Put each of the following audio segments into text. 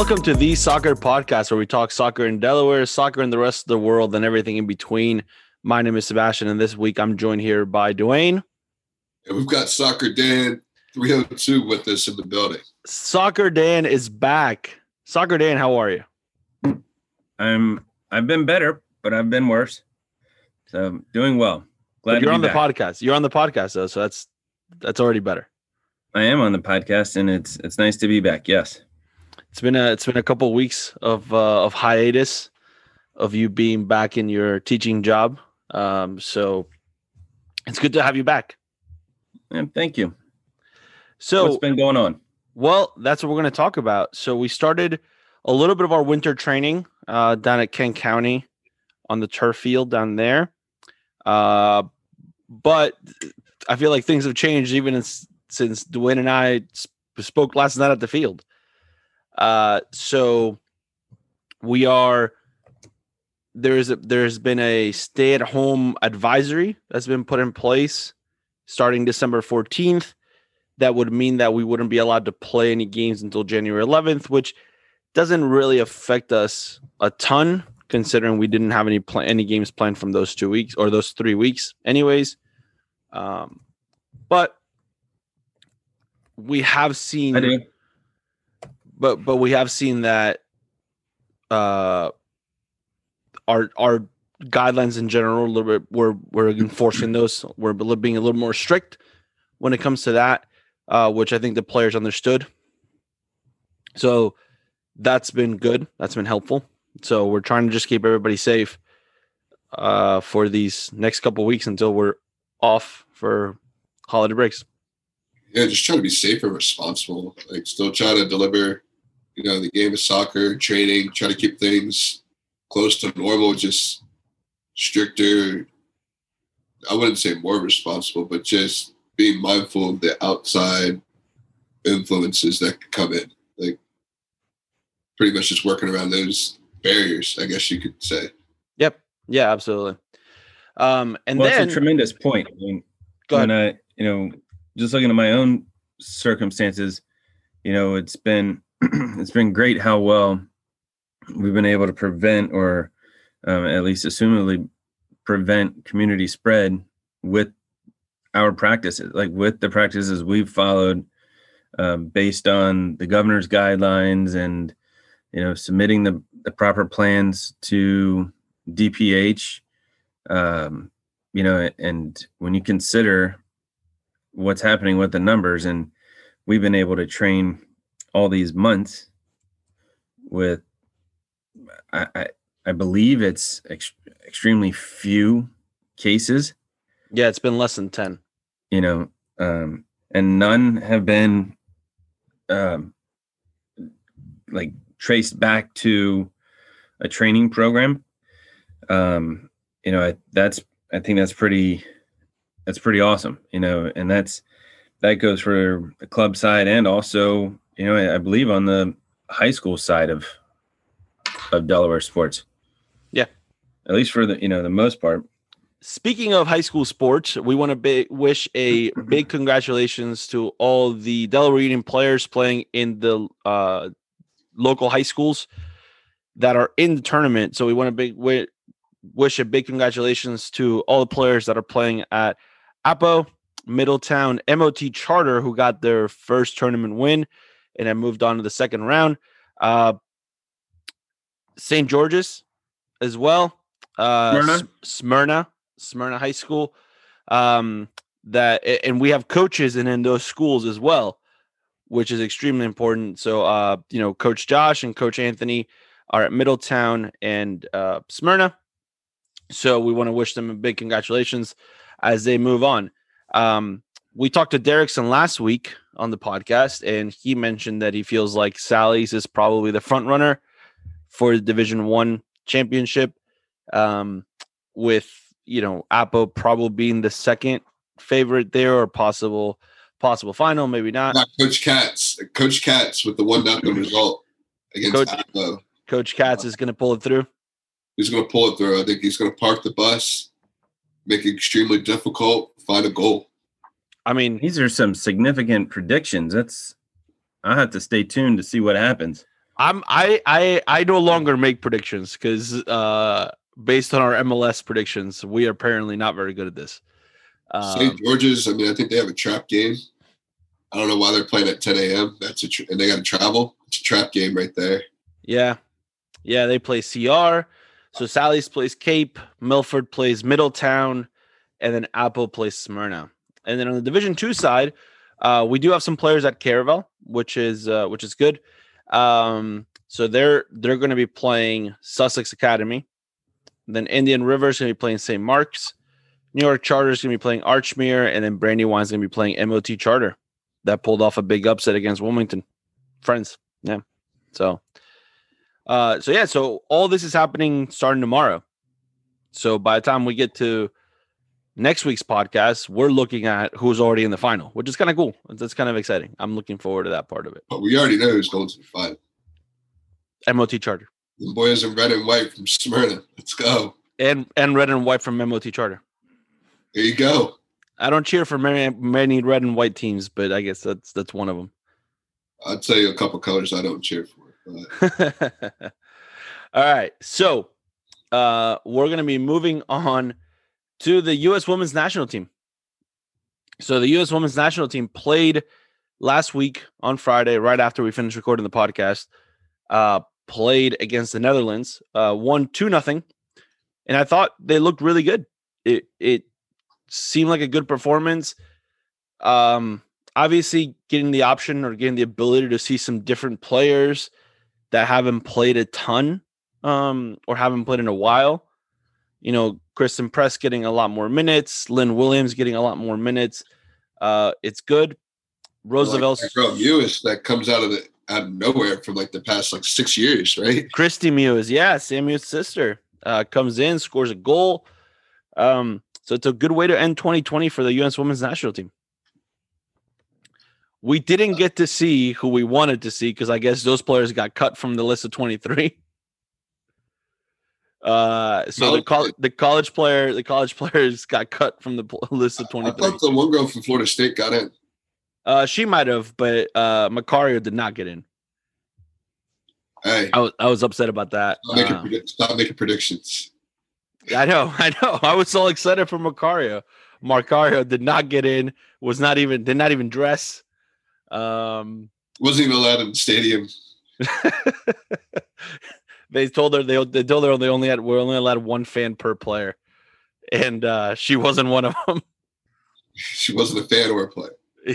Welcome to the Soccer Podcast, where we talk soccer in Delaware, soccer in the rest of the world, and everything in between. My name is Sebastian, and this week I'm joined here by Dwayne. And we've got Soccer Dan 302 with us in the building. Soccer Dan is back. Soccer Dan, how are you? I'm I've been better, but I've been worse. So doing well. Glad Glad you're to on be the back. podcast. You're on the podcast though, so that's that's already better. I am on the podcast, and it's it's nice to be back. Yes. It's been a it's been a couple weeks of uh, of hiatus of you being back in your teaching job. Um, so it's good to have you back. And thank you. So What's been going on? Well, that's what we're going to talk about. So we started a little bit of our winter training uh, down at Kent County on the turf field down there. Uh, but I feel like things have changed even since Dwayne and I sp- spoke last night at the field. Uh, so we are there's a, there's been a stay at home advisory that's been put in place starting December 14th that would mean that we wouldn't be allowed to play any games until January 11th, which doesn't really affect us a ton considering we didn't have any pla- any games planned from those two weeks or those three weeks, anyways. Um, but we have seen. But but we have seen that uh, our our guidelines in general, bit, we're we're enforcing those. We're being a little more strict when it comes to that uh, which I think the players understood. So that's been good. That's been helpful. So we're trying to just keep everybody safe uh, for these next couple weeks until we're off for holiday breaks. Yeah, just trying to be safe and responsible. Like, still try to deliver, you know, the game of soccer, training, try to keep things close to normal, just stricter. I wouldn't say more responsible, but just being mindful of the outside influences that could come in. Like, pretty much just working around those barriers, I guess you could say. Yep. Yeah, absolutely. Um, and well, then it's a tremendous point. I mean, go ahead. when I, you know, just looking at my own circumstances, you know, it's been it's been great how well we've been able to prevent or um, at least assumedly prevent community spread with our practices, like with the practices we've followed um, based on the governor's guidelines and you know submitting the, the proper plans to DPH. Um, you know, and when you consider what's happening with the numbers, and we've been able to train all these months with, I I, I believe it's ex- extremely few cases yeah, it's been less than 10. you know, um, and none have been um, like traced back to a training program. Um, you know, I, that's I think that's pretty that's pretty awesome. You know, and that's that goes for the club side and also you know I, I believe on the high school side of of Delaware sports. Yeah. at least for the you know the most part. Speaking of high school sports, we want to be- wish a big congratulations to all the Delaware Union players playing in the uh, local high schools that are in the tournament. So we want to big wi- wish a big congratulations to all the players that are playing at Apo, Middletown, MOT Charter, who got their first tournament win and have moved on to the second round. Uh, St. George's as well. Uh, Smyrna? Smyrna, Smyrna High School. Um, that and we have coaches in, in those schools as well, which is extremely important. So, uh, you know, Coach Josh and Coach Anthony are at Middletown and uh, Smyrna. So we want to wish them a big congratulations as they move on. Um, we talked to Derrickson last week on the podcast, and he mentioned that he feels like Sally's is probably the front runner for the Division One championship, um, with you know Apo probably being the second favorite there, or possible possible final, maybe not. Not Coach Katz. Coach Katz with the one nothing result against Coach-. Coach Katz is going to pull it through. He's going to pull it through. I think he's going to park the bus, make it extremely difficult, find a goal. I mean, These are some significant predictions. That's I'll have to stay tuned to see what happens. I'm I I I no longer make predictions because uh based on our MLS predictions, we are apparently not very good at this. Um, St. George's. I mean, I think they have a trap game. I don't know why they're playing at 10 a.m. That's a tra- and they got to travel. It's a trap game right there. yeah, yeah, they play CR. So Sally's plays Cape, Milford plays Middletown, and then Apo plays Smyrna. And then on the Division Two side, uh, we do have some players at Caravel, which is uh, which is good. Um, so they're they're going to be playing Sussex Academy. Then Indian River is going to be playing St. Mark's. Newark Charter is going to be playing Archmere, and then Brandywine is going to be playing MOT Charter. That pulled off a big upset against Wilmington. Friends, yeah. So, uh, so yeah, so all this is happening starting tomorrow. So by the time we get to next week's podcast, we're looking at who's already in the final, which is kind of cool. That's kind of exciting. I'm looking forward to that part of it. But we already know who's going to the final. MOT Charter The boys in red and white from Smyrna. Let's go. and and red and white from MOT Charter. There you go. I don't cheer for many many red and white teams, but I guess that's that's one of them. I'll tell you a couple colors I don't cheer for. All right. So uh we're gonna be moving on to the US women's national team. So the US women's national team played last week on Friday, right after we finished recording the podcast. Uh played against the Netherlands, uh won two nothing. And I thought they looked really good. It it seemed like a good performance. Um obviously getting the option or getting the ability to see some different players that haven't played a ton um, or haven't played in a while. You know, Christen Press getting a lot more minutes, Lynn Williams getting a lot more minutes. Uh, it's good. Roosevelt, like that girl Mewis that comes out of the out of nowhere from like the past like six years, right? Kristie Mewis, yeah, Sam Samuel's sister, uh, comes in, scores a goal. Um, so it's a good way to end 2020 for the U.S. Women's National Team. We didn't get to see who we wanted to see because I guess those players got cut from the list of 23. Uh, so the col- the college player, the college players got cut from the list of I 23. thought the one girl from Florida State got in. Uh, she might have, but uh, Macario did not get in. Hey, I was I was upset about that. stop making, Uh, stop making predictions. I know, I know. I was so excited for Macario. Macario did not get in. Was not even did not even dress. Um, Wasn't even allowed in the stadium. they told her they they told her they only had we're only allowed one fan per player, and uh, she wasn't one of them. She wasn't a fan or a player.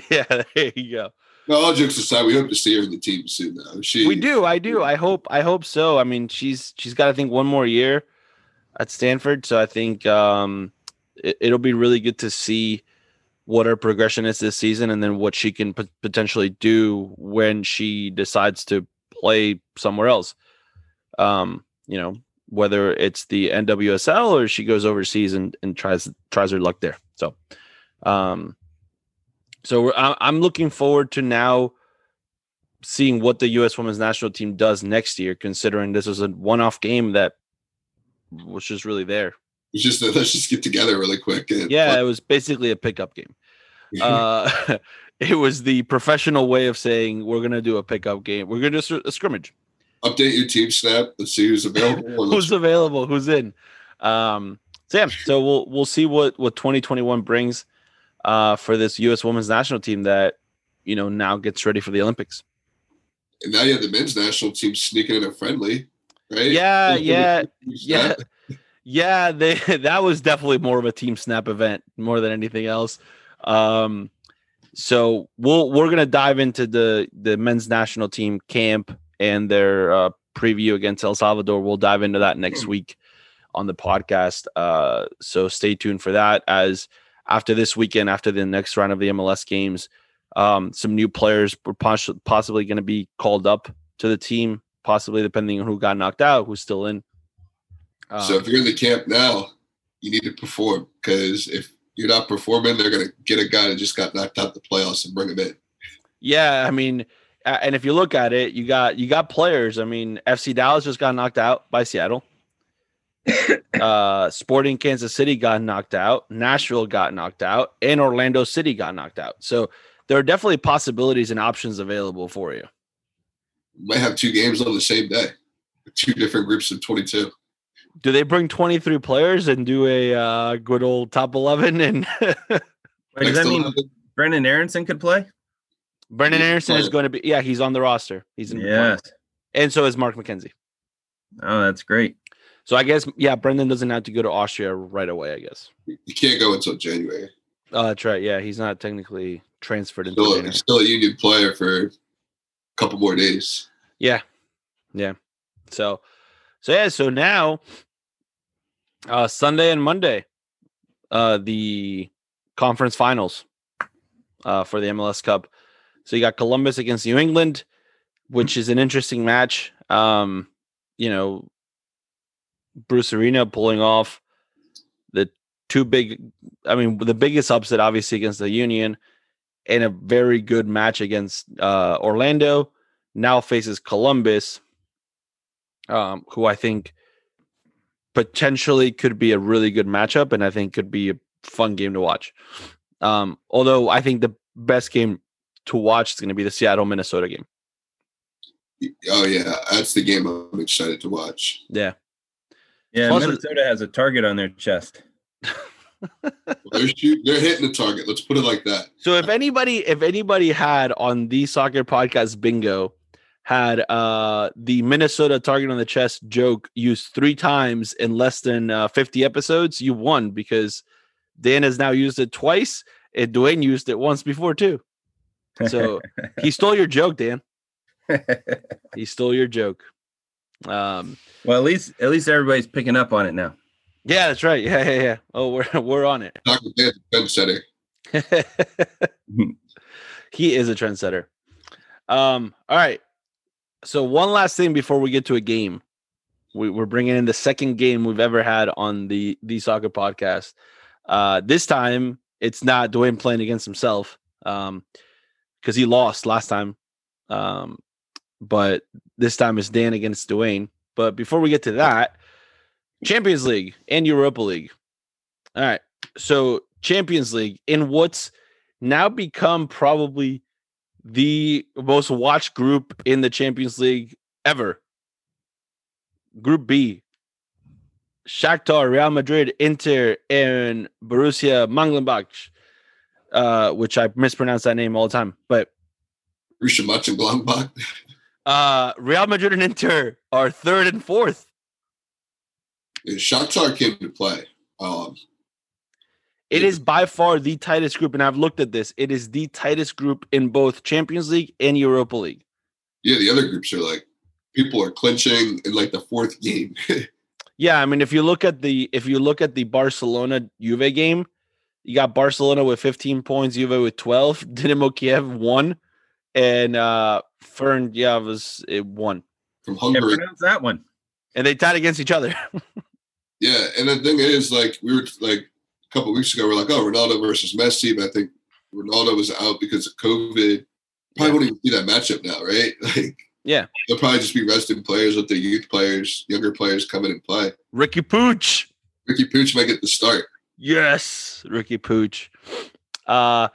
yeah, there you go. No, all jokes aside, we hope to see her in the team soon. Though she, We do, I do. I hope I hope so. I mean, she's she's got I think one more year at Stanford, so I think um, it, it'll be really good to see what her progression is this season, and then what she can pot- potentially do when she decides to play somewhere else. Um, you know, whether it's the NWSL or she goes overseas and, and tries tries her luck there. So, um, so I'm looking forward to now seeing what the U.S. Women's National Team does next year, considering this was a one-off game that was just really there. it's just that let's just get together really quick. Yeah, it was basically a pickup game. Uh, it was the professional way of saying we're gonna do a pickup game. We're gonna do a scrimmage. Update your team snap. Let's see who's available. who's available, who's in. Um, so yeah, so we'll we'll see what what 2021 brings uh, for this U.S. Women's National Team that you know now gets ready for the Olympics. and now you have the men's national team sneaking in a friendly, right? Yeah, yeah, yeah, yeah. They that was definitely more of a team snap event more than anything else. Um, so we'll we're gonna dive into the the men's national team camp and their uh, preview against El Salvador. We'll dive into that next week on the podcast. Uh, so stay tuned for that. As after this weekend, after the next round of the MLS games, um, some new players were poss- possibly going to be called up to the team, possibly depending on who got knocked out, who's still in. Um, So if you're in the camp now, you need to perform because if you're not performing, they're gonna get a guy that just got knocked out the playoffs and bring him in. Yeah, I mean, and if you look at it, you got you got players. I mean, FC Dallas just got knocked out by Seattle. uh Sporting Kansas City got knocked out, Nashville got knocked out, and Orlando City got knocked out. So there are definitely possibilities and options available for you. Might have two games on the same day, two different groups of 22. Do they bring 23 players and do a uh, good old top 11? And Wait, does that mean 11, Brenden Aaronson could play? Brendan He's Anderson is going to be, yeah, he's on the roster. He's in Yes. And so is Mark McKenzie. Oh, that's great. So I guess, yeah, Brendan doesn't have to go to Austria right away, I guess. You can't go until January. Oh, that's right. Yeah, he's not technically transferred into Still, January. still a union player for a couple more days. Yeah. Yeah. So so yeah, so now uh Sunday and Monday, uh the conference finals uh for the MLS Cup. So you got Columbus against New England, which is an interesting match. Um, you know, Bruce Arena pulling off the two big I mean the biggest upset obviously against the Union and a very good match against uh Orlando now faces Columbus, um, who I think potentially could be a really good matchup, and I think could be a fun game to watch. Um, although I think the best game to watch is going to be the Seattle Minnesota game. Oh yeah, that's the game I'm excited to watch. Yeah, Yeah, Plus- Minnesota has a target on their chest. They're shoot, they're hitting the target. Let's put it like that. So if anybody, if anybody had on the soccer podcast bingo had uh the Minnesota target on the chest joke used three times in less than uh, 50 episodes, you won because Dan has now used it twice and Dwayne used it once before too. So he stole your joke, Dan. He stole your joke. Um well, at least at least everybody's picking up on it now. yeah, that's right. Yeah, yeah, yeah. Oh, we're we're on it. Dr. Dan's a trendsetter. he is a trendsetter. Um, all right. So one last thing before we get to a game, we, we're bringing in the second game we've ever had on the the soccer podcast. Uh, this time it's not Dwayne playing against himself, um, because he lost last time. Um, but this time it's Dan against Dwayne. But before we get to that, Champions League and Europa League. All right. So Champions League in what's now become probably the most watched group in the Champions League ever. Group B. Shakhtar, Real Madrid, Inter, and Borussia Mönchengladbach, uh, which I mispronounce that name all the time. But Rusha Mönchengladbach. uh, Real Madrid and Inter are third and fourth. Yeah, Shakhtar came to play. Um, It is by far the tightest group, and I've looked at this. It is the tightest group in both Champions League and Europa League. yeah, the other groups are like people are clinching in like the fourth game. Yeah, I mean, if you look at the if you look at the Barcelona Juve game, you got Barcelona with 15 points, Juve with 12, Dynamo Kiev one, and uh Fern yeah was it won, from Can't Hungary. pronounce that one. and they tied against each other. Yeah, and the thing is, like we were like a couple weeks ago, we are like, oh, Ronaldo versus Messi, but I think Ronaldo was out because of COVID. Probably Yeah. won't even see that matchup now, right? Like, Yeah. they'll probably just be resting players, with the youth players, younger players coming in and play. Riqui Puig, Riqui Puig might get the start. Yes, Riqui Puig. Uh,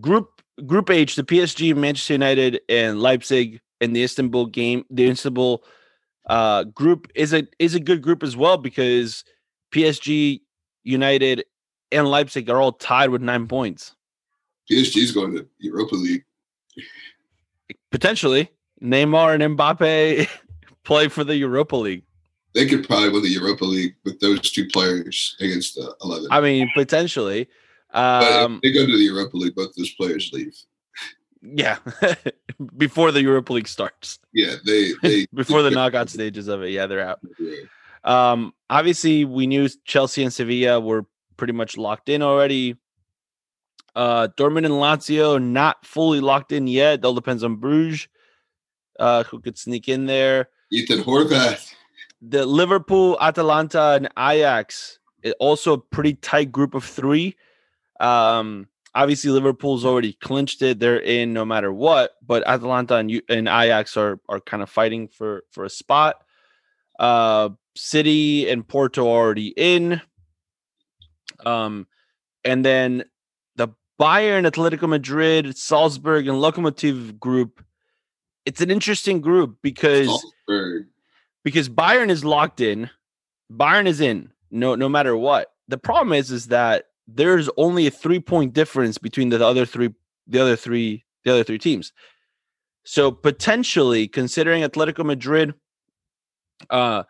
group Group H, the PSG, Manchester United, and Leipzig, and the Istanbul game, the Istanbul uh group is a is a good group as well because PSG, United, and Leipzig are all tied with nine points. PSG's going to Europa League. Potentially, Neymar and Mbappe play for the Europa League. They could probably win the Europa League with those two players against the 11. I mean, potentially. but Um, they go to the Europa League, both those players leave. yeah, before the Europa League starts, Yeah, they they before the knockout stages of it, yeah, they're out. Um, obviously, we knew Chelsea and Sevilla were pretty much locked in already. Uh, Dortmund and Lazio not fully locked in yet. It all depends on Bruges, uh, who could sneak in there. Ethan Horvath. The Liverpool, Atalanta, and Ajax is also a pretty tight group of three. Um, obviously, Liverpool's already clinched it; they're in no matter what. But Atalanta and, and Ajax are are kind of fighting for for a spot. Uh, City and Porto already in. Um, and then the Bayern, Atletico Madrid, Salzburg, and Lokomotiv group it's an interesting group because Salzburg. Because Bayern is locked in. Bayern is in no no matter what. The problem is is that there's only a three point difference between the other three the other three the other three teams. So potentially considering Atletico Madrid uh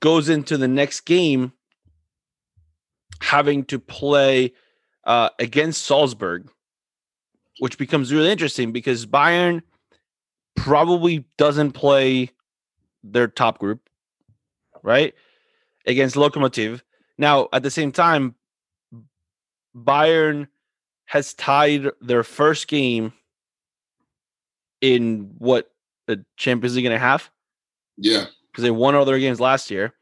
goes into the next game having to play uh against Salzburg which becomes really interesting because Bayern probably doesn't play their top group, right? Against Lokomotiv. Now, at the same time, Bayern has tied their first game in what a Champions League and a half Yeah, because they won all their games last year.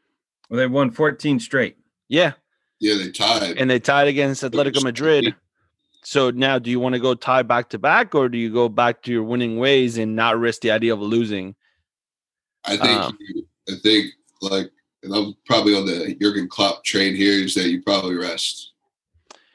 Well, they won 14 straight. Yeah, yeah, they tied. and they tied against Atletico Madrid. So now, do you want to go tie back to back, or do you go back to your winning ways and not risk the idea of losing? I think Um, I think like and I'm probably on the Jurgen Klopp train here is that you probably rest.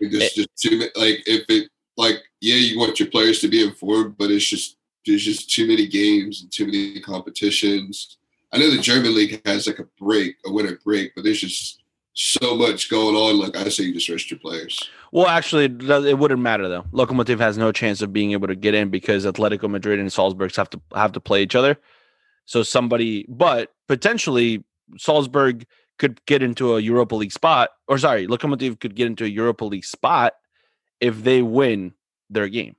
It Eh. just just too like if it like yeah you want your players to be informed, but it's just there's just too many games and too many competitions. I know the German league has like a break, a winter break, but there's just so much going on. Like I say, you just rest your players. Well, actually, it it wouldn't matter though. Lokomotiv has no chance of being able to get in because Atletico Madrid and Salzburg have to have to play each other. So somebody, but potentially Salzburg could get into a Europa League spot, or sorry, Lokomotiv could get into a Europa League spot if they win their game.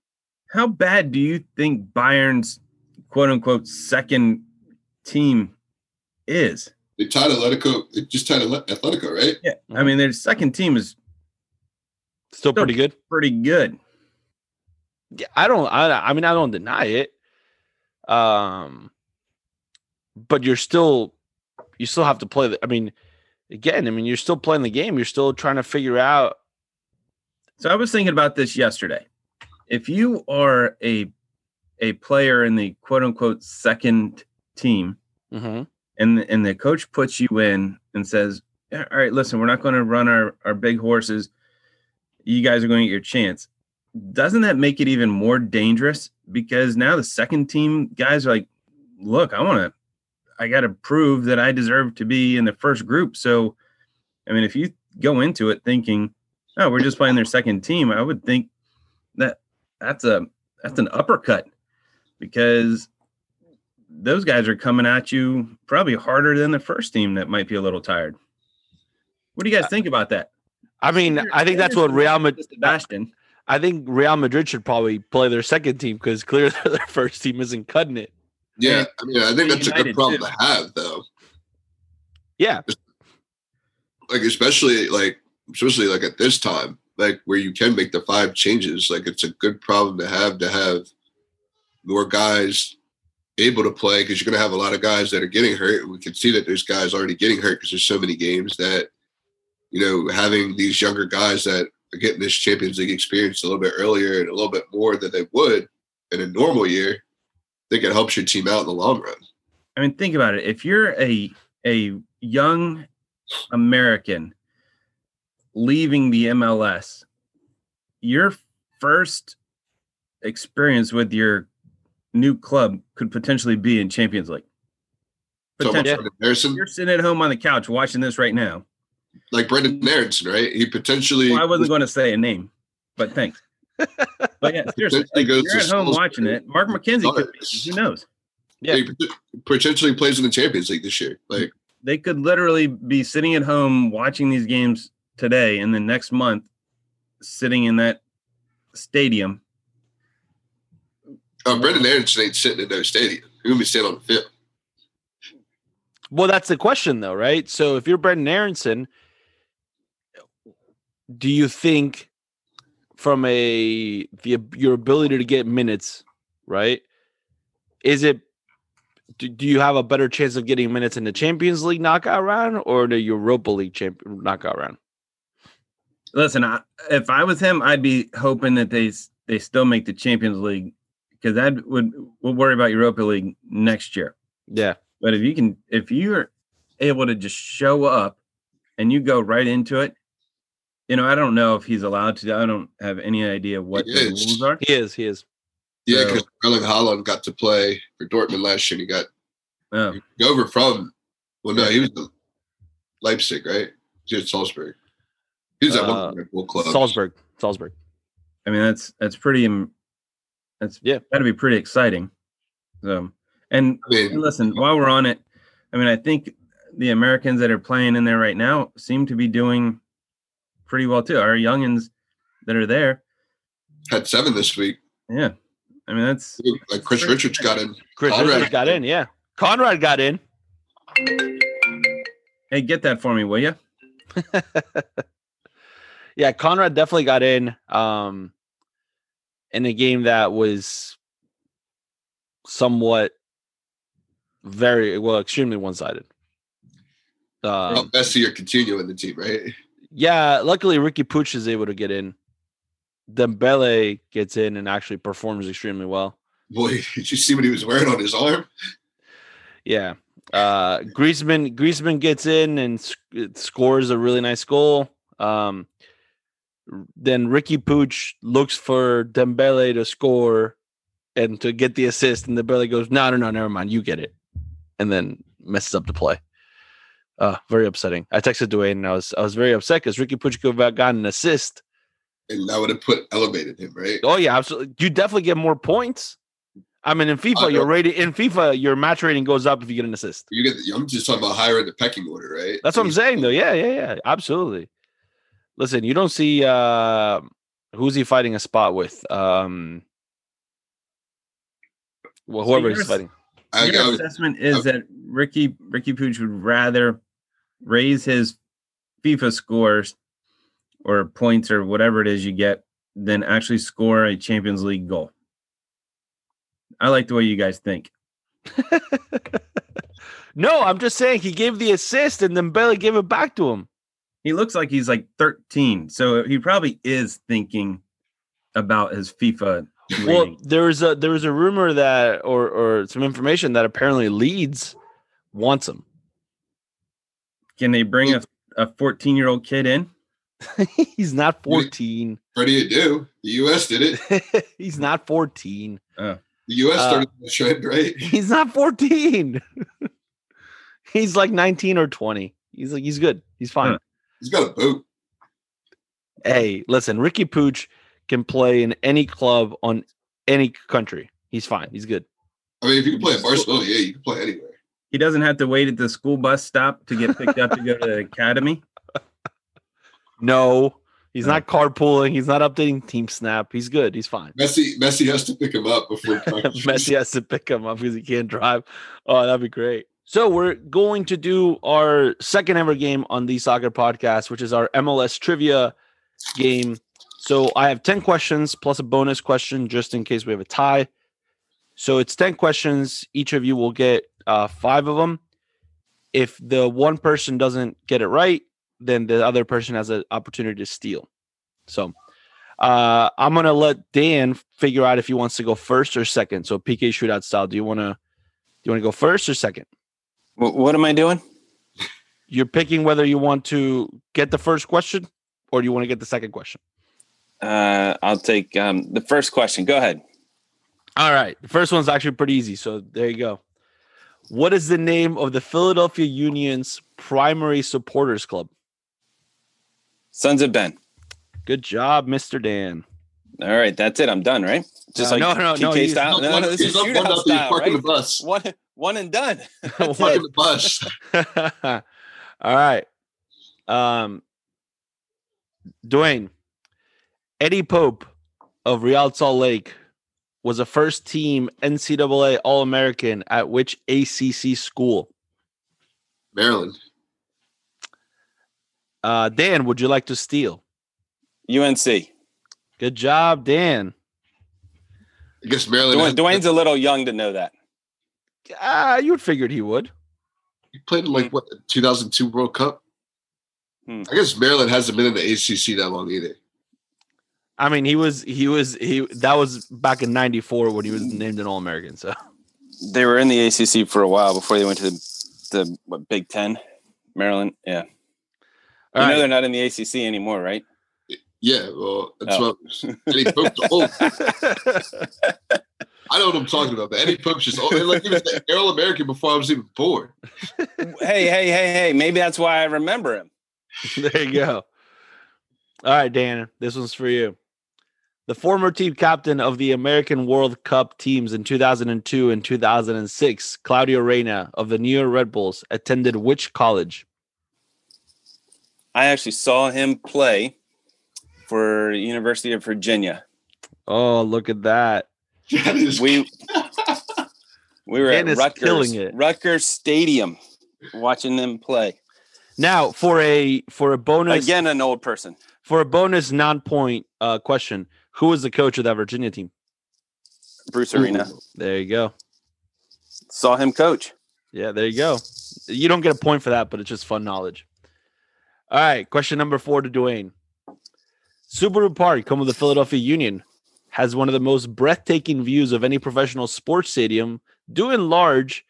How bad do you think Bayern's quote unquote second team is? They tied Atletico. They just tied Atle- Atletico, right? Yeah. I mean, their second team is Still pretty good. pretty good. Yeah, I don't. I, I mean, I don't deny it. Um, but you're still, you still have to play. The, I mean, again, I mean, you're still playing the game. You're still trying to figure out. So I was thinking about this yesterday. If you are a a player in the quote unquote second team Mhm. and and the coach puts you in and says, "All right, listen, we're not going to run our our big horses. You guys are going to get your chance." Doesn't that make it even more dangerous? Because now the second team guys are like, "Look, I want to, I got to prove that I deserve to be in the first group." So, I mean, if you go into it thinking, "Oh, we're just playing their second team," I would think that that's a that's an uppercut because those guys are coming at you probably harder than the first team that might be a little tired. What do you guys think about that? I mean, I think that's what Real Madrid. Sebastian. I think Real Madrid should probably play their second team because clearly their first team isn't cutting it. Yeah, I mean, I think that's a good problem too. to have, though. Yeah, like especially like especially like at this time like where you can make the five changes like it's a good problem to have to have more guys able to play because you're going to have a lot of guys that are getting hurt we can see that there's guys already getting hurt because there's so many games that you know having these younger guys that are getting this champions league experience a little bit earlier and a little bit more than they would in a normal year think it helps your team out in the long run I mean, think about it. If you're a a young American leaving the MLS, your first experience with your new club could potentially be in Champions League. so Potentially. Harrison, You're sitting at home on the couch watching this right now. like Brenden Aaronson, right? He potentially Well, I wasn't going to say a name, but thanks. But yeah, seriously, Potentially like, goes you're at home Salisbury. watching it. Mark McKenzie could be. Who knows? Yeah. He potentially plays in the Champions League this year. Like, They could literally be sitting at home watching these games today, and then next month, sitting in that stadium. oh, Brenden Aaronson ain't sitting in no stadium. He's gonna be sitting on the field. Well, that's the question, though, right? So if you're Brenden Aaronson, do you think from a the your ability to get minutes, right? Is it do, do you have a better chance of getting minutes in the Champions League knockout round or the Europa League champ knockout round? Listen, I, if I was him, I'd be hoping that they they still make the Champions League because that would we'll worry about Europa League next year. Yeah. But if you can, if you're able to just show up and you go right into it, you know, I don't know if he's allowed to. I don't have any idea what He the is. rules are. He is, he is. Yeah, So- because Erling Haaland got to play for Dortmund last year. and He got Oh, over from. Well, no, he was the Leipzig, right? He was at Salzburg. He was at one Uh, of the Red Bull clubs. Salzburg. Salzburg. I mean that's that's pretty. im- That's Yeah. got to be pretty exciting. So, and I mean, And listen, while we're on it, I mean, I think the Americans that are playing in there right now seem to be doing pretty well too. Our youngins that are there, had seven this week. yeah. I mean, that's Like Chris Richards got in. Chris Konrad. Richards got in. Yeah. Konrad got in. hey, get that for me, will you? yeah, Konrad definitely got in um in a game that was somewhat very well extremely one-sided. Uh, Oh, Messi or Coutinho in the team, right? Yeah, luckily Riqui Puig is able to get in. Dembele gets in and actually performs extremely well. Boy, did you see what he was wearing on his arm? Yeah. Uh Griezmann Griezmann gets in and sc- scores a really nice goal. Um then Riqui Puig looks for Dembele to score and to get the assist and Dembele goes, "No, no, no, never mind, you get it." And then messes up the play. Uh very upsetting. I texted Dwayne and I was I was very upset cuz Riqui Puig could have gotten an assist. And that would have put elevated him, right? Oh yeah, absolutely. You definitely get more points. I mean, in FIFA, I your know. rating in FIFA, your match rating goes up if you get an assist. You get. The, I'm just talking about higher in the pecking order, right? That's what I'm saying, though. Yeah, yeah, yeah. Absolutely. Listen, you don't see uh who's he fighting a spot with? Um well, So whoever he's fighting. I, Your I was, assessment is that Ricky Riqui Puig would rather raise his FIFA scores or points or whatever it is you get than actually score a Champions League goal. I like the way you guys think. no, I'm just saying he gave the assist and then Bailey gave it back to him. He looks like he's like 13, so he probably is thinking about his FIFA. Well, there was a there was a rumor that or or some information that apparently Leeds wants him. Can they bring a a 14 year old kid in? he's not 14. ready you do. The U.S. did it. he's not 14. The U.S. Uh, started the trend, right? He's not 14. he's like 19 or 20. He's like he's good. He's fine. Huh. He's got a boot. Hey, listen, Riqui Puig can play in any club on any country. He's fine. He's good. I mean, if you can play at Barcelona, yeah, you can play anywhere. He doesn't have to wait at the school bus stop to get picked up to go to the academy. No, he's No. not carpooling. He's not updating Team Snap. He's good. He's fine. Messi, Messi has to pick him up before practice. Messi has to pick him up because he can't drive. Oh, that'd be great. So we're going to do our second ever game on the soccer podcast, which is our MLS trivia game. So I have 10 questions plus a bonus question just in case we have a tie. So it's 10 questions. Each of you will get uh, five of them. If the one person doesn't get it right, then the other person has an opportunity to steal. So uh, I'm gonna let Dan figure out if he wants to go first or second. So PK shootout style. Do you wanna do you wanna go first or second? Wh- What am I doing? You're picking whether you want to get the first question or do you want to get the second question. Uh, I'll take um, the first question. Go ahead. All right. The first one's actually pretty easy. So there you go. What is the name of the Philadelphia Union's primary supporters club? Sons of Ben. Good job, Mr. Dan. All right, that's it. I'm done, right? Just Uh, like no, no, no, he's- style. He's No, up no, this is up one shootout nothing, style, right? the bus. One, one and done. That's Parking it. the bus. All right. Um, Dwayne, Eddie Pope of Real Salt Lake was a first team NCAA All American at which ACC school? Maryland. Uh, Dan, would you like to steal? UNC. Good job, Dan. I guess Maryland. Dwayne, had- Dwayne's a little young to know that. Ah, you would figured he would. He played in like what the 2002 World Cup. Hmm. I guess Maryland hasn't been in the ACC that long either. I mean, he was he was he that was back in '94 when he was named an All American. So They were in the ACC for a while before they went to the, the what, Big Ten, Maryland. Yeah, you All know right. they're not in the ACC anymore, right? Yeah, well, that's Oh. what Eddie Pope's old. what I'm talking about. The Eddie Pope's just oh, like he was the All American before I was even born. hey, hey, hey, hey. Maybe that's why I remember him. there you go. All right, Dan, this one's for you. The former team captain of the American World Cup teams in 2002 and 2006, Claudio Reyna of the New York Red Bulls, attended which college? I actually saw him play for University of Virginia. Oh, look at that. That is We we were Dan at is Rutgers, killing it. Rutgers Stadium watching them play. Now, for a for a bonus Again, an old person. for a bonus non-point uh, question, who was the coach of that Virginia team? Bruce Arena. There you go. Saw him coach. Yeah, there you go. You don't get a point for that, but it's just fun knowledge. All right, question number four to Dwayne. Subaru Park, home of the Philadelphia Union, has one of the most breathtaking views of any professional sports stadium, due in large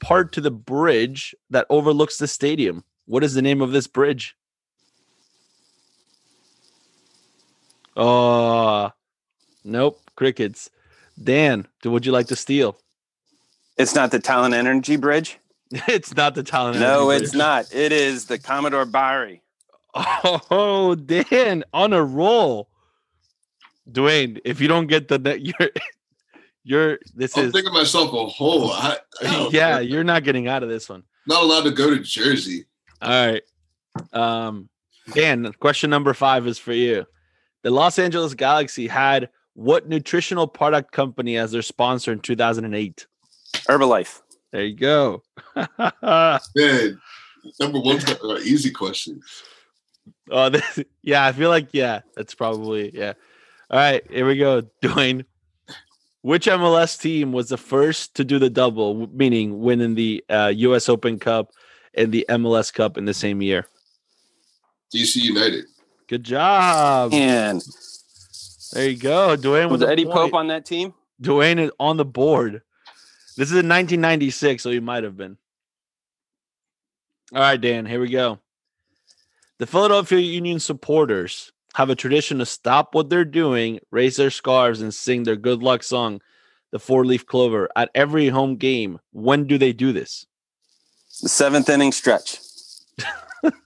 part to the bridge that overlooks the stadium. What is the name of this bridge? Oh, nope, crickets. Dan, would you like to steal? It's not the Talen Energy Bridge. it's not the talent. Energy. No, Energy it's Bridge. not. It is the Commodore Barry. Oh, Dan, on a roll. Dwayne, if you don't get the net, you're you're this I'm is thinking myself a hole. I, I yeah, know. you're not getting out of this one. not allowed to go to Jersey. All right. Um Dan, question number 5 is for you. The Los Angeles Galaxy had what nutritional product company as their sponsor in 2008? Herbalife. There you go. Man, number one's got an easy question. Oh, this, yeah, I feel like yeah, that's probably yeah. All right, here we go, Dwayne. Which MLS team was the first to do the double, meaning winning the uh, U.S. Open Cup and the MLS Cup in the same year? DC United. Good job. And There you go, Dwayne. was Eddie point. Pope on that team? Dwayne is on the board. This is in 1996, so he might have been. All right, Dan, here we go. The Philadelphia Union supporters have a tradition to stop what they're doing, raise their scarves, and sing their good luck song, the four leaf clover, at every home game. When do they do this? The seventh inning stretch.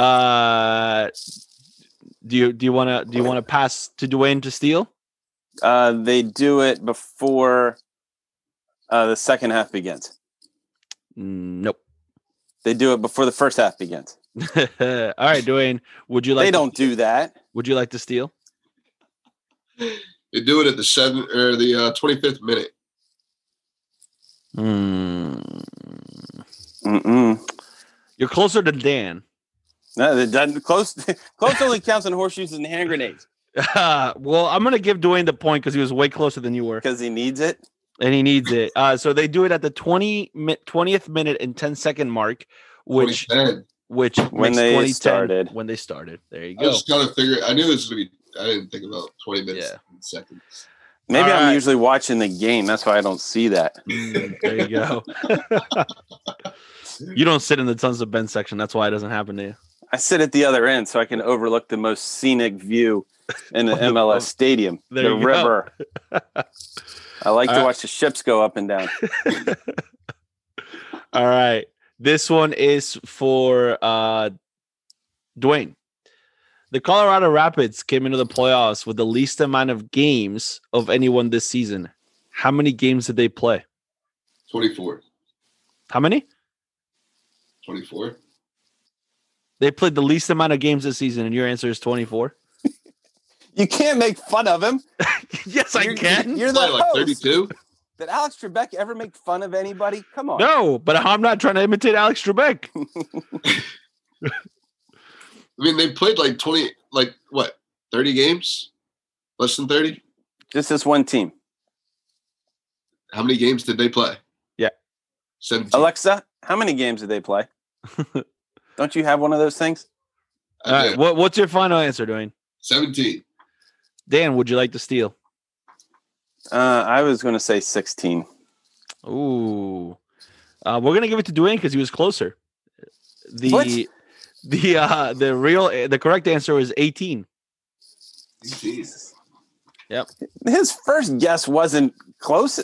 Uh, do you do you want to do you want to pass to Dwayne to steal? Uh, they do it before uh, the second half begins. Mm, Nope. They do it before the first half begins. All right, Dwayne. Would you like? they to- don't do that. Would you like to steal? They do it at the seven or the uh, 25th minute. Hmm. Mm-mm. You're closer to Dan. No, it doesn't. Close, close only counts on horseshoes and hand grenades well, I'm gonna give Dwayne the point because he was way closer than you were, because he needs it. and he needs it. Uh, so they do it at the 20 20th minute and 10 second mark, which 2010. which When makes they 2010 started. when they started. There you go. I just kind of figured. I knew it was gonna be. I didn't think about 20 minutes Yeah. and seconds. Maybe All I'm right. usually watching the game. That's why I don't see that. Mm, there you go. you don't sit in the Sons of Ben section. That's why it doesn't happen to you. I sit at the other end so I can overlook the most scenic view in the MLS stadium, There the river. I like All to right. watch the ships go up and down. All right. This one is for uh Dwayne. The Colorado Rapids came into the playoffs with the least amount of games of anyone this season. How many games did they play? 24. How many? 24. They played the least amount of games this season, and your answer is 24. You can't make fun of him. yes, I You're- can. You're the like host. 32. Did Alex Trebek ever make fun of anybody? Come on. No, but I'm not trying to imitate Alex Trebek. I mean, they played like 20, like what, 30 games? Less than 30? Just this one team. How many games did they play? Yeah. 17. Alexa, how many games did they play? Don't you have one of those things? All right. What, what's your final answer, Dwayne? 17. Dan, would you like to steal? Uh, I was going to say 16. Ooh. Uh, we're gonna give it to Dwayne because he was closer. The What? the uh the real the correct answer is 18. Jesus. Yep. His first guess wasn't close.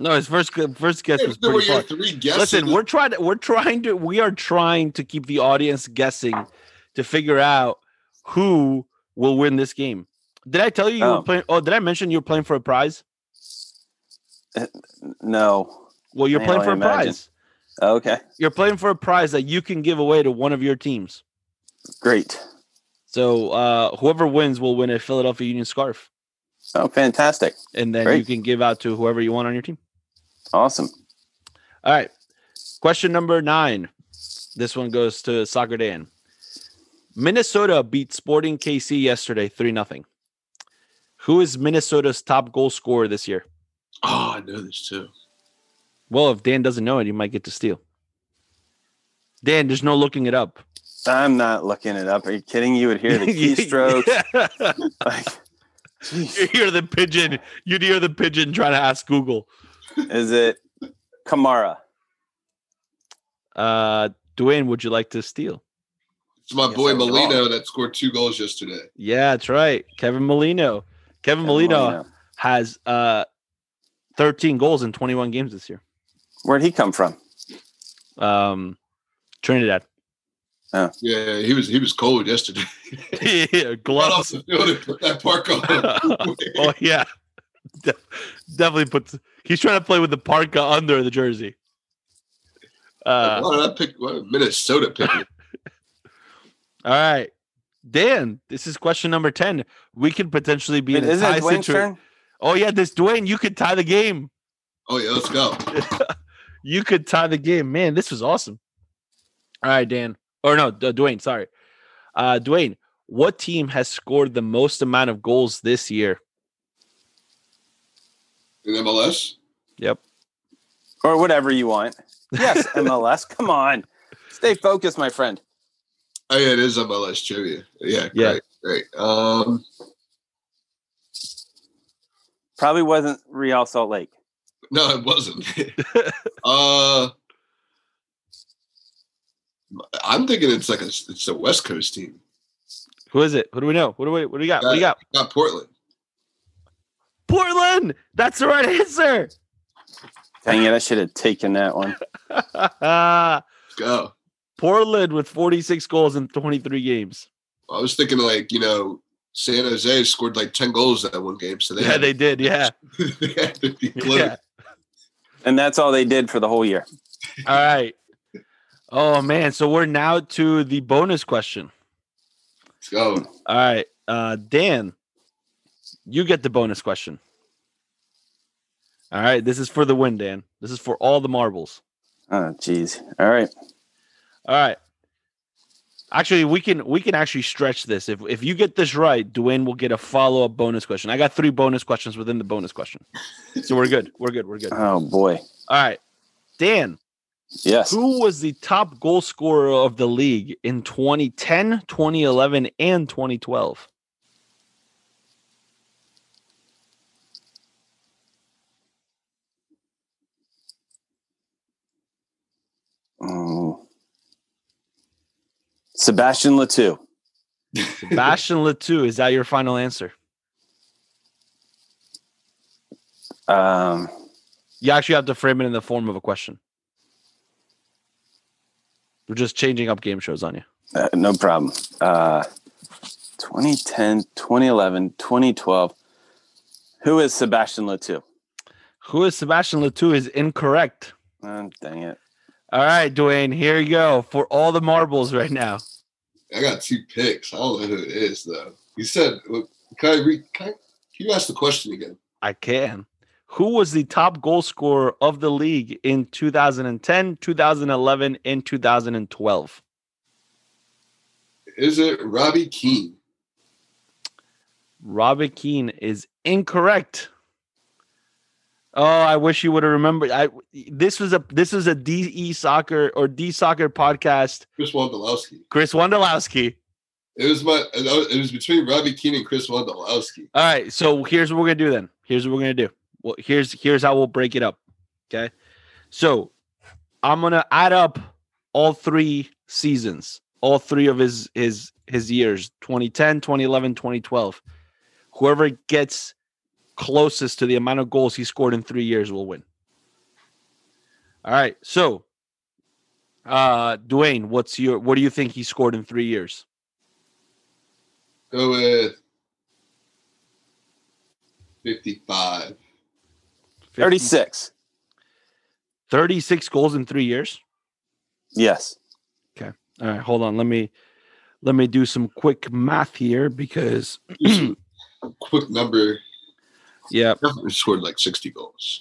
No, his first first guess was pretty far. your. Listen, we're trying to we're trying to we are trying to keep the audience guessing to figure out who will win this game. Did I tell you you Oh. were playing? Oh, did I mention you were playing for a prize? No. Well, you're playing for a imagine. prize. Okay. You're playing for a prize that you can give away to one of your teams. Great. So uh, whoever wins will win a Philadelphia Union scarf, Oh, fantastic. and then you can give out to whoever you want on your team. Awesome. All right. Question number nine. This one goes to Soccer Dan. Minnesota beat Sporting KC yesterday 3 0. Who is Minnesota's top goal scorer this year? Oh, I know this too. Well, if Dan doesn't know it, he might get to steal. Dan, there's no looking it up. I'm not looking it up. Are you kidding? You would hear the keystroke. like, you hear the pigeon. You'd hear the pigeon trying to ask Google. Is it Kamara? Uh, Dwayne, would you like to steal? It's my Yes, boy Molino wrong. that scored two goals yesterday. Yeah, that's right. Kevin Molino. Kevin Molino Molino. has uh 13 goals in 21 games this year. Where'd he come from? Um, Trinidad. Yeah, he was he was cold yesterday. yeah, Got off gloves. the field and put that park on. oh yeah, De- definitely puts. He's trying to play with the parka under the jersey. Uh, why did I pick why did Minnesota pick all right, Dan. This is question number ten. We could potentially be in a tie situation. turn? Oh yeah, this Dwayne. You could tie the game. Oh yeah, let's go. You could tie the game, man. This was awesome. All right, Dan. Or no, D- Dwayne. Sorry, uh, Dwayne. What team has scored the most amount of goals this year? In MLS? Yep. Or whatever you want. Yes, MLS. Come on. Stay focused, my friend. Oh yeah, it is MLS trivia. Yeah, Yeah. great, great. Um, Probably wasn't Real Salt Lake. no, it wasn't. uh, I'm thinking it's like a it's a West Coast team. Who is it? Who do we know? What do we? What do we got? What do you got? Not Portland. Portland. That's the right answer. Dang it, I should have taken that one. Let's go. Portland with 46 goals in 23 games. I was thinking like you know San Jose scored like ten goals that one game, so they yeah, had, they did. Yeah. they had to be close. yeah. And that's all they did for the whole year. All right. Oh man, so we're now to the bonus question. Let's go. All right, uh, Dan, you get the bonus question. All right, this is for the win, Dan. This is for all the marbles. Oh, jeez. All right. All right. Actually, we can we can actually stretch this. If if you get this right, Dwayne will get a follow up bonus question. I got three bonus questions within the bonus question, so we're good. We're good. We're good. Oh, boy. All right, Dan, Yes. who was the top goal scorer of the league in 2010, 2011, and 2012? Oh. Sebastian Le Toux. Sebastian Le Toux. Is that your final answer? Um, You actually have to frame it in the form of a question. We're just changing up game shows on you. uh, no problem. Uh, 2010, 2011, 2012. Who is Sebastian Le Toux? Who is Sebastian Le Toux is incorrect. Oh, dang it. All right, Dwayne, here you go for all the marbles right now. I got two picks. I don't know who it is though. You said, can I read? Can, I, can you ask the question again? I can. Who was the top goal scorer of the league in 2010, 2011, and 2012? Is it Robbie Keane? Robbie Keane is incorrect. Oh, I wish you would have remembered. I this was a this was a DE soccer or D soccer podcast. Chris Wondolowski. Chris Wondolowski. It was my. It was between Robbie Keane and Chris Wondolowski. All right, so here's what we're gonna do then. Here's what we're gonna do. Well, here's here's how we'll break it up. Okay, so I'm gonna add up all three seasons, all three of his his his years 2010, 2011, 2012. Whoever gets closest to the amount of goals he scored in three years will win. All right. So, uh, Dwayne, what's your what do you think he scored in three years? Go with 55. 36. 36 goals in three years. Yes. Okay. All right, hold on. Let me let me do some quick math here because quick number. Yeah. Scored like 60 goals.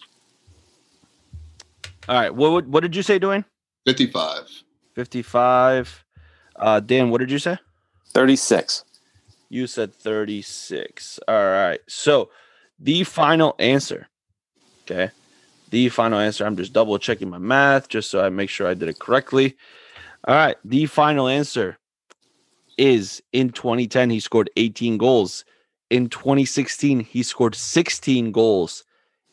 All right. What what did you say, Dwayne? 55. 55. Uh Dan, what did you say? 36. You said 36. All right. So the final answer. Okay. The final answer. I'm just double checking my math just so I make sure I did it correctly. All right. The final answer is in 2010, he scored 18 goals. In 2016, he scored 16 goals.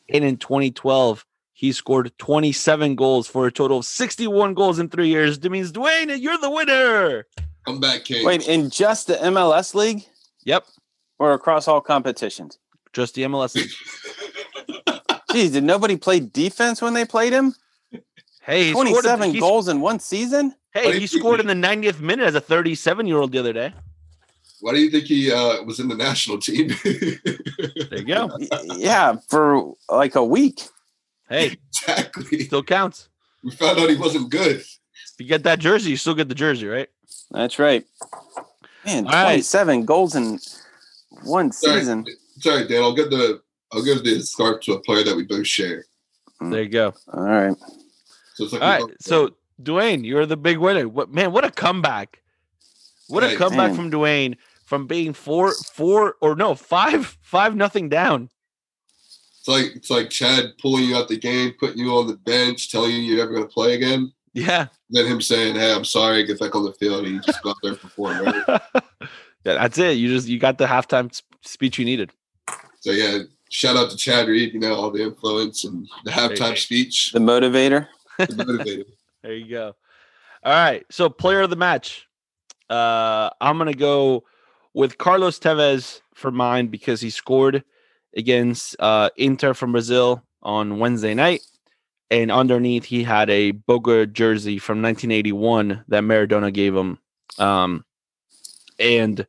And in 2012, he scored 27 goals for a total of 61 goals in three years. That means, Dwayne, you're the winner. Come back, King. Wait, in just the MLS league Yep. or across all competitions? Just the MLS. league. Geez, did nobody play defense when they played him? Hey, he scored in- 27 he goals in one season? Hey, he scored in the 90th minute as a 37 year old the other day. Why do you think he uh, was in the national team? There you go. Yeah, for like a week. Hey, exactly. still counts. We found out he wasn't good. If you get that jersey, you still get the jersey, right? That's right. Man, All right. 27 goals in one Sorry. season. Sorry, Dan. I'll give the I'll give the scarf to a player that we both share. There you go. All right. So it's like All we right. both- So, Dwayne, you're the big winner. What man? What a comeback! What a comeback man. from Dwayne from being four, four, or no, five, five nothing down. it's like it's like Chad pulling you out the game, putting you on the bench, telling you you're never going to play again. Yeah, Then him saying, "Hey, I'm sorry, get back on the field." And he just got there and performed. Right? yeah. That's it. You just you got the halftime speech you needed. So yeah, shout out to Chad Reed. You know all the influence and the halftime Hey. speech. The motivator. The motivator. There you go. All right. So player of the match. Uh I'm gonna go with Carlos Tevez for mine because he scored against uh Inter from Brazil on Wednesday night. And underneath he had a Boca jersey from 1981 that Maradona gave him. Um and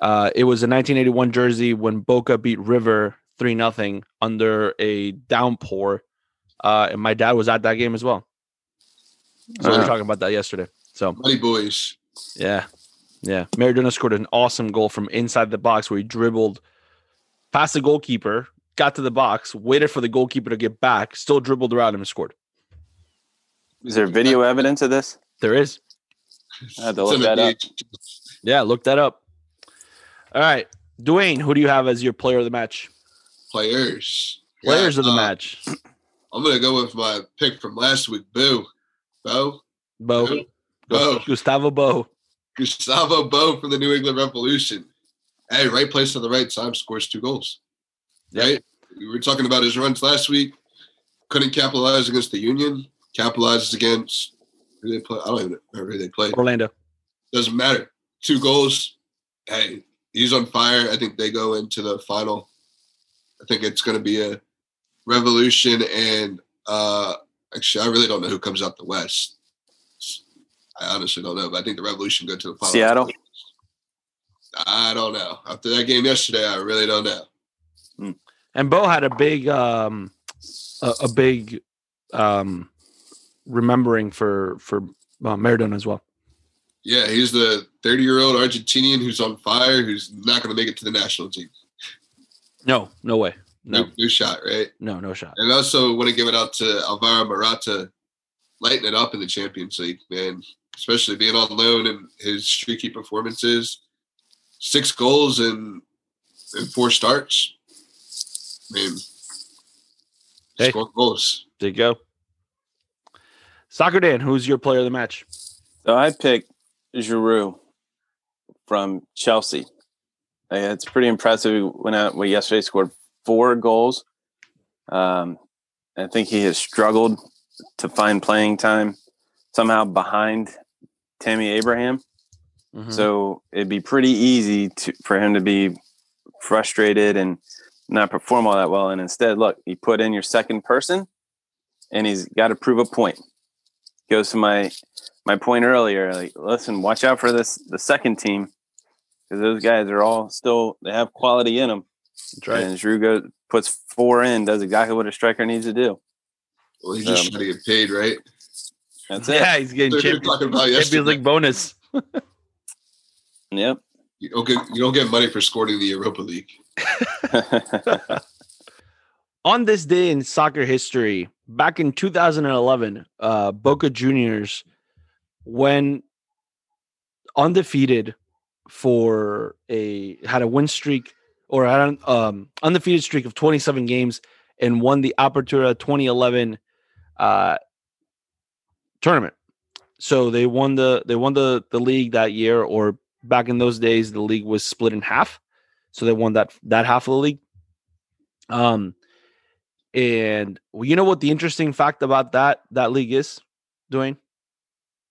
uh it was a 1981 jersey when Boca beat River 3 nothing under a downpour. Uh and my dad was at that game as well. So we were Uh, talking about that yesterday. So Money boys. Yeah, yeah. Maradona scored an awesome goal from inside the box where he dribbled past the goalkeeper, got to the box, waited for the goalkeeper to get back, still dribbled around him and scored. Is there video evidence of this? There is. I had to look that up. Yeah, look that up. All right, Dwayne, who do you have as your player of the match? Players. Players Yeah, of the uh, match. I'm gonna go with my pick from last week. Boo. Bo. Bo, Bo. Gustavo Bo. Gustavo Bo from the New England Revolution. Hey, right place at the right time scores two goals. Yep. Right? We were talking about his runs last week. Couldn't capitalize against the Union. Capitalizes against who they play. I don't even remember who they played. Orlando. Doesn't matter. Two goals. Hey, he's on fire. I think they go into the final. I think it's going to be a revolution. And uh actually, I really don't know who comes out the West. I honestly don't know, but I think the revolution go to the final. Seattle? I don't know. After that game yesterday, I really don't know. And Bo had a big, um, a, a big, um, remembering for for uh, Maradona as well. Yeah, he's the 30 year old Argentinian who's on fire, who's not going to make it to the national team. No, no way. No, No, no shot, right? no, no shot. And also want to give it out to Alvaro Morata, lighting it up in the Champions League, man. Especially being on loan and his streaky performances. Six goals in, in four starts. I mean, Hey. score goals. There you go. Soccer Dan, who's your player of the match? So I picked Giroud from Chelsea. It's pretty impressive. He went out well, yesterday, scored four goals. Um, I think he has struggled to find playing time somehow behind Tammy Abraham. Mhm. So it'd be pretty easy to for him to be frustrated and not perform all that well. And instead, look, he put in your second person, and he's got to prove a point. Goes to my my point earlier. Like, listen, watch out for this the second team because those guys are all still they have quality in them. That's right. And Giroud goes puts four in, does exactly what a striker needs to do. Well, he's just Um, trying to get paid, right? That's it. Yeah, he's getting They're champions, talking about Champions. League bonus. Yep. You don't get you don't get money for scoring the Europa League. On this day in soccer history, back in 2011, uh, Boca Juniors, when undefeated for a had a win streak or had an um, undefeated streak of 27 games and won the Apertura 2011 uh, tournament. So they won the they won the the league that year, or back in those days, the league was split in half. So they won that that half of the league. Um, and well, you know what the interesting fact about that that league is, Dwayne?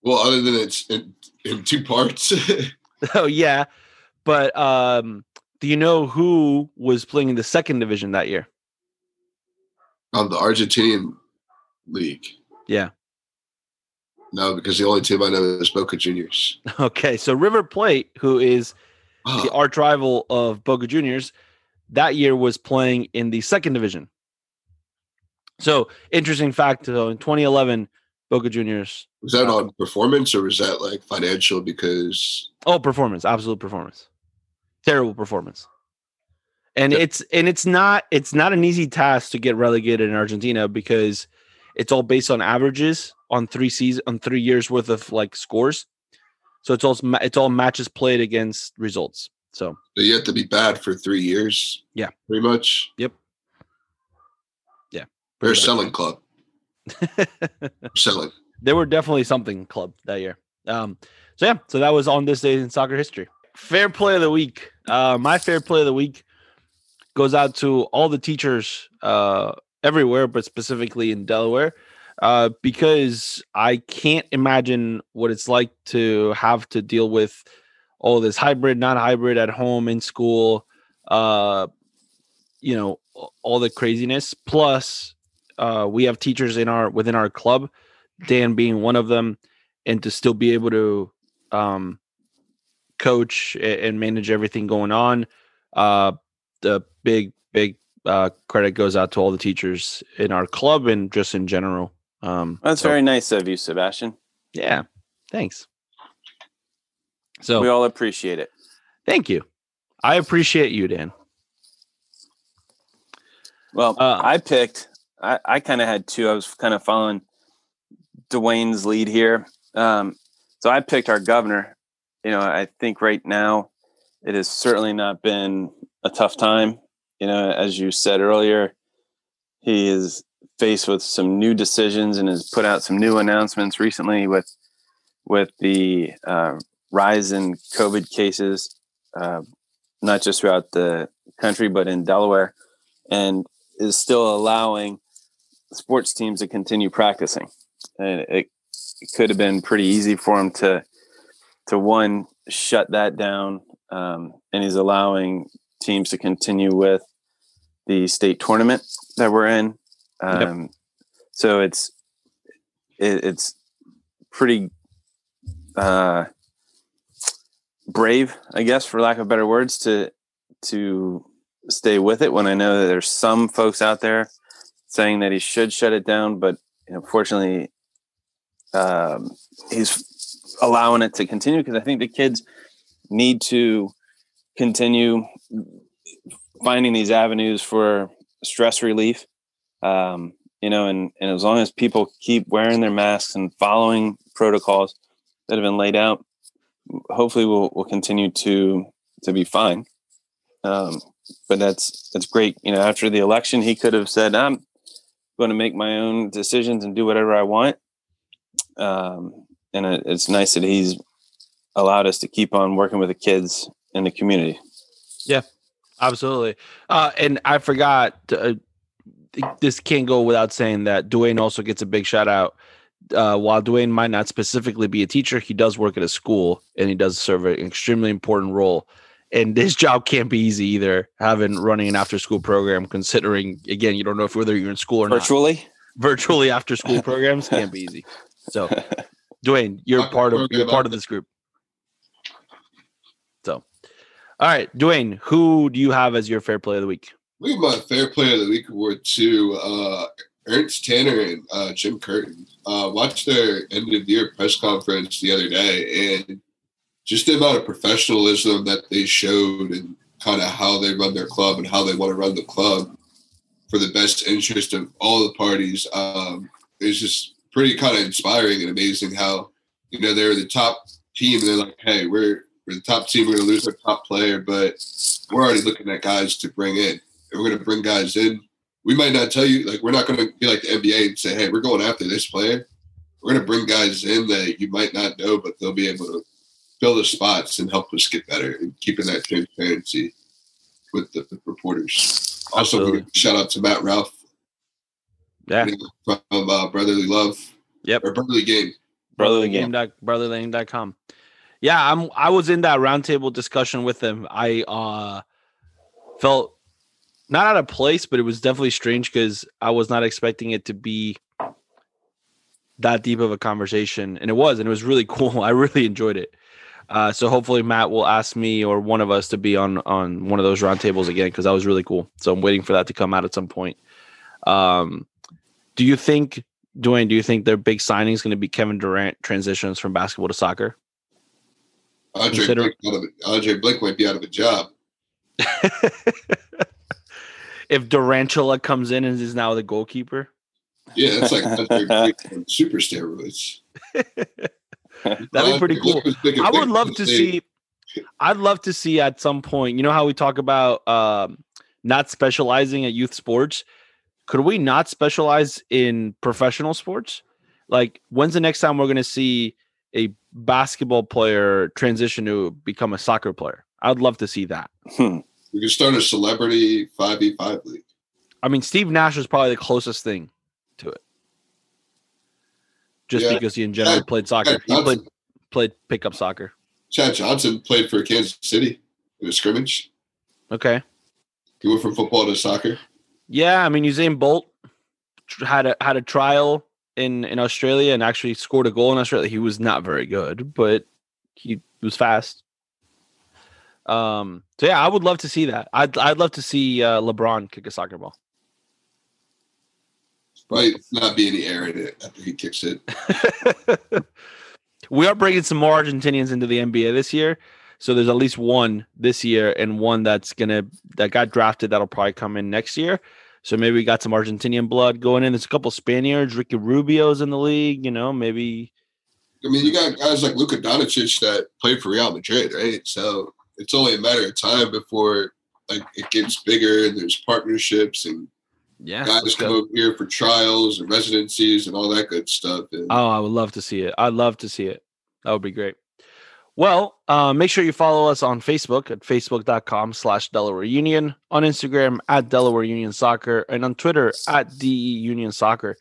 Well, other than it's in, in two parts. oh yeah, but um, do you know who was playing in the second division that year? on the Argentinian league. Yeah. No, because the only team I know is Boca Juniors. Okay, so River Plate, who is ah. the Oh, arch rival of Boca Juniors, that year was playing in the second division. So interesting fact, though, in 2011, Boca Juniors. was that uh, on performance or was that like financial? Because Oh, performance, absolute performance, terrible performance. And Yeah. it's and it's not it's not an easy task to get relegated in Argentina because it's all based on averages on three seasons on three years worth of like scores. So it's all it's all matches played against results. So you have to be bad for three years. Yeah. Pretty much. Yep. Yeah, They're selling club. Selling. they were definitely something club that year. Um, so yeah, so that was on this day in soccer history. Fair play of the week. Uh, my fair play of the week goes out to all the teachers uh, everywhere, but specifically in Delaware, uh, because I can't imagine what it's like to have to deal with all this hybrid, not hybrid at home, in school, uh, you know, all the craziness. Plus, uh, we have teachers in our within our club, Dan being one of them, and to still be able to um, coach and manage everything going on. Uh, the big, big uh, credit goes out to all the teachers in our club and just in general. Um, That's so, very nice of you, Sebastian. yeah. Thanks. So We all appreciate it. thank you. I appreciate you, Dan. Well, Uh, I picked. I, I kind of had two. I was kind of following Dwayne's lead here. Um, so I picked our governor. You know, I think right now it has certainly not been a tough time. You know, as you said earlier, he is faced with some new decisions and has put out some new announcements recently with with the uh, rise in COVID cases, uh, not just throughout the country but in Delaware, and is still allowing sports teams to continue practicing. And it, it could have been pretty easy for him to to one shut that down, um, and he's allowing teams to continue with the state tournament that we're in. Yep. Um, So it's it, it's pretty uh, brave, I guess, for lack of better words, to to stay with it when I know that there's some folks out there saying that he should shut it down, but unfortunately, um, he's allowing it to continue because I think the kids need to continue finding these avenues for stress relief. Um, you know, and, and as long as people keep wearing their masks and following protocols that have been laid out, hopefully we'll, we'll continue to, to be fine. Um, but that's, that's great. You know, after the election, he could have said, I'm going to make my own decisions and do whatever I want. Um, and it, it's nice that he's allowed us to keep on working with the kids in the community. Yeah, absolutely. Uh, and I forgot, uh, this can't go without saying that Dwayne also gets a big shout out. Uh, while Dwayne might not specifically be a teacher, he does work at a school and he does serve an extremely important role and this job can't be easy either. Having running an after school program, considering again, you don't know if whether you're in school or Virtually? not. Virtually after school programs can't be easy. So, Dwayne, you're Not part of you're part of this group. So, all right, Dwayne, who do you have as your fair play of the week? We have my fair player of the week award to uh, Ernst Tanner and uh, Jim Curtin. Uh, watched their end of year press conference the other day, and just the amount of professionalism that they showed, and kind of how they run their club and how they want to run the club for the best interest of all the parties um, is just pretty kind of inspiring and amazing. How you know they're the top team, and they're like, "Hey, we're we're the top team. We're going to lose our top player, but we're already looking at guys to bring in." And we're going to bring guys in. We might not tell you, like, we're not going to be like the NBA and say, hey, we're going after this player. We're going to bring guys in that you might not know, but they'll be able to fill the spots and help us get better and keeping that transparency with the reporters. Also, shout out to Matt Ralph Yeah, from uh, Brotherly Love Yep. or Brotherly Game. Brotherly game. Game. Brotherlygame.com. Yeah, I'm I was in that roundtable discussion with him. I uh felt not out of place, but it was definitely strange because I was not expecting it to be that deep of a conversation. And it was, and it was really cool. I really enjoyed it. Uh, so hopefully Matt will ask me or one of us to be on on one of those roundtables again because that was really cool. So I'm waiting for that to come out at some point. Um, do you think, Dwayne? Do you think their big signing is going to be Kevin Durant transitions from basketball to soccer? Andre, Consider- Blake. Andre Blake might be out of a job. if Durantula comes in and is now the goalkeeper, Yeah, that's like on super steroids. that'd be pretty cool. I would love to see. I'd love to see at some point. You know how we talk about um, not specializing at youth sports. Could we not specialize in professional sports? Like, when's the next time we're going to see a basketball player transition to become a soccer player? I'd love to see that. Hmm. We could start a celebrity five v five league. I mean, Steve Nash is probably the closest thing to it, just Yeah. because he in general Chad- played soccer. Chad He played played pickup soccer. Chad Johnson played for Kansas City in a scrimmage. Okay. He went from football to soccer. Yeah, I mean Usain Bolt had a had a trial in in Australia and actually scored a goal in Australia. He was not very good, but he was fast. Um. So yeah, I would love to see that. I'd I'd love to see uh, LeBron kick a soccer ball. Might not be any air in it after he kicks it. we are bringing some more Argentinians into the NBA this year. So there's at least one this year and one that's gonna that got drafted that'll probably come in next year. So maybe we got some Argentinian blood going in. There's a couple Spaniards. Ricky Rubio's in the league. You know, maybe I mean, you got guys like Luka Doncic that played for Real Madrid, right? So it's only a matter of time before like it gets bigger and there's partnerships and yeah. guys come go. over here for trials and residencies and all that good stuff. And Oh, I would love to see it. I'd love to see it. That would be great. Well, uh, make sure you follow us on Facebook at facebook.com slash Delaware Union, on Instagram at Delaware Union Soccer, and on Twitter at DE Union Soccer.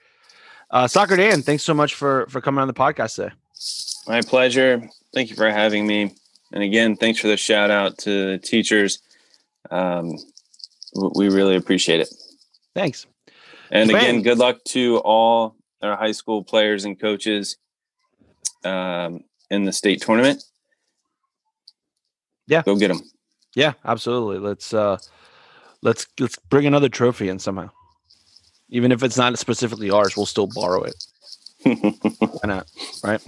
Uh, Soccer Dan, thanks so much for for coming on the podcast today. My pleasure. Thank you for having me. And again, thanks for the shout out to the teachers. Um, we really appreciate it. Thanks. And again, good luck to all our high school players and coaches um, in the state tournament. Yeah. Go get them. Yeah, absolutely. Let's uh let's let's bring another trophy in somehow. Even if it's not specifically ours, we'll still borrow it. Why not? Right.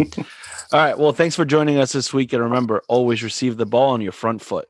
All right. Well, thanks for joining us this week. And remember, always receive the ball on your front foot.